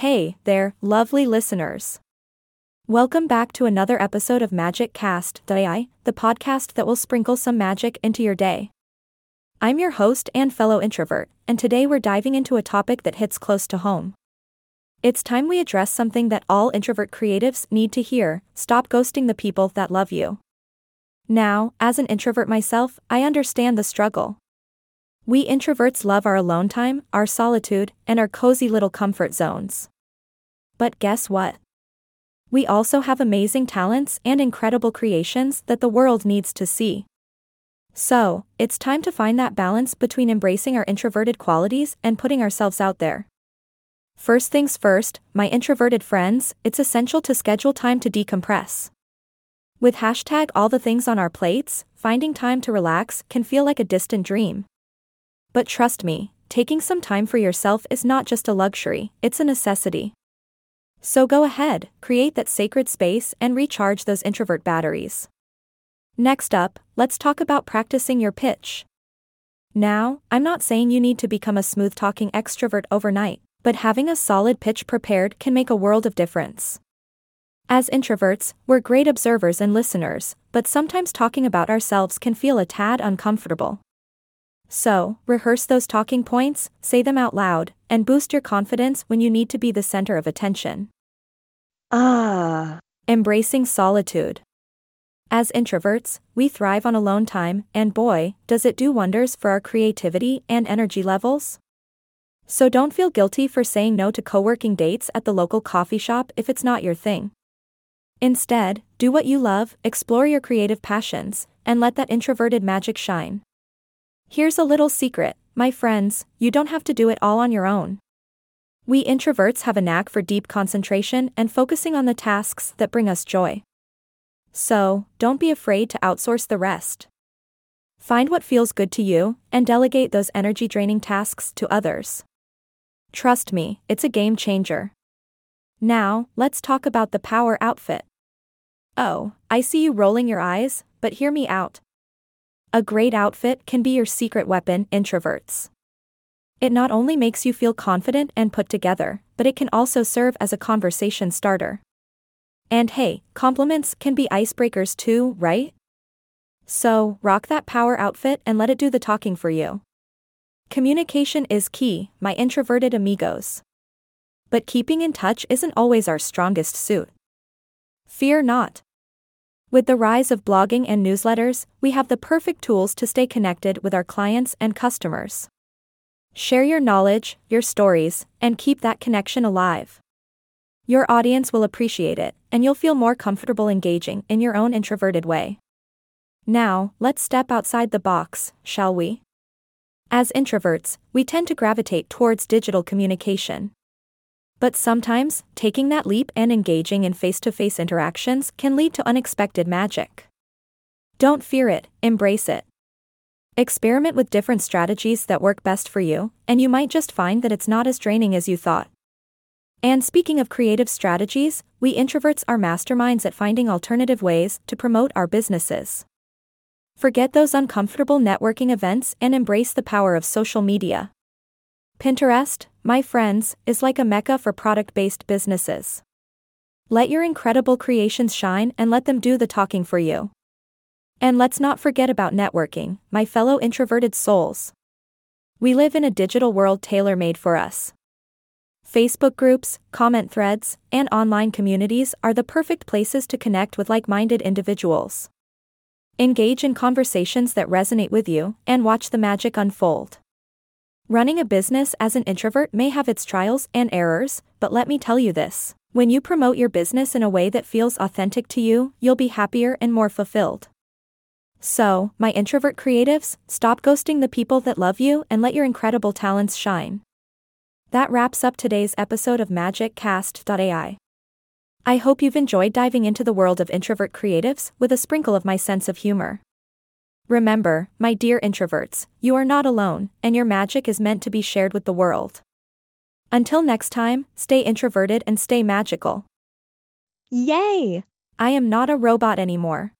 Hey there, lovely listeners. Welcome back to another episode of Magic Cast.ai, the podcast that will sprinkle some magic into your day. I'm your host and fellow introvert, and today we're diving into a topic that hits close to home. It's time we address something that all introvert creatives need to hear stop ghosting the people that love you. Now, as an introvert myself, I understand the struggle. We introverts love our alone time, our solitude, and our cozy little comfort zones. But guess what? We also have amazing talents and incredible creations that the world needs to see. So, it's time to find that balance between embracing our introverted qualities and putting ourselves out there. First things first, my introverted friends, it's essential to schedule time to decompress. With hashtag all the things on our plates, finding time to relax can feel like a distant dream. But trust me, taking some time for yourself is not just a luxury, it's a necessity. So go ahead, create that sacred space and recharge those introvert batteries. Next up, let's talk about practicing your pitch. Now, I'm not saying you need to become a smooth talking extrovert overnight, but having a solid pitch prepared can make a world of difference. As introverts, we're great observers and listeners, but sometimes talking about ourselves can feel a tad uncomfortable. So, rehearse those talking points, say them out loud, and boost your confidence when you need to be the center of attention. Ah. Embracing solitude. As introverts, we thrive on alone time, and boy, does it do wonders for our creativity and energy levels. So don't feel guilty for saying no to co working dates at the local coffee shop if it's not your thing. Instead, do what you love, explore your creative passions, and let that introverted magic shine. Here's a little secret, my friends you don't have to do it all on your own. We introverts have a knack for deep concentration and focusing on the tasks that bring us joy. So, don't be afraid to outsource the rest. Find what feels good to you and delegate those energy draining tasks to others. Trust me, it's a game changer. Now, let's talk about the power outfit. Oh, I see you rolling your eyes, but hear me out. A great outfit can be your secret weapon, introverts. It not only makes you feel confident and put together, but it can also serve as a conversation starter. And hey, compliments can be icebreakers too, right? So, rock that power outfit and let it do the talking for you. Communication is key, my introverted amigos. But keeping in touch isn't always our strongest suit. Fear not. With the rise of blogging and newsletters, we have the perfect tools to stay connected with our clients and customers. Share your knowledge, your stories, and keep that connection alive. Your audience will appreciate it, and you'll feel more comfortable engaging in your own introverted way. Now, let's step outside the box, shall we? As introverts, we tend to gravitate towards digital communication. But sometimes, taking that leap and engaging in face to face interactions can lead to unexpected magic. Don't fear it, embrace it. Experiment with different strategies that work best for you, and you might just find that it's not as draining as you thought. And speaking of creative strategies, we introverts are masterminds at finding alternative ways to promote our businesses. Forget those uncomfortable networking events and embrace the power of social media. Pinterest, my friends, is like a mecca for product based businesses. Let your incredible creations shine and let them do the talking for you. And let's not forget about networking, my fellow introverted souls. We live in a digital world tailor made for us. Facebook groups, comment threads, and online communities are the perfect places to connect with like minded individuals. Engage in conversations that resonate with you and watch the magic unfold. Running a business as an introvert may have its trials and errors, but let me tell you this when you promote your business in a way that feels authentic to you, you'll be happier and more fulfilled. So, my introvert creatives, stop ghosting the people that love you and let your incredible talents shine. That wraps up today's episode of Magic Cast.ai. I hope you've enjoyed diving into the world of introvert creatives with a sprinkle of my sense of humor. Remember, my dear introverts, you are not alone, and your magic is meant to be shared with the world. Until next time, stay introverted and stay magical. Yay! I am not a robot anymore.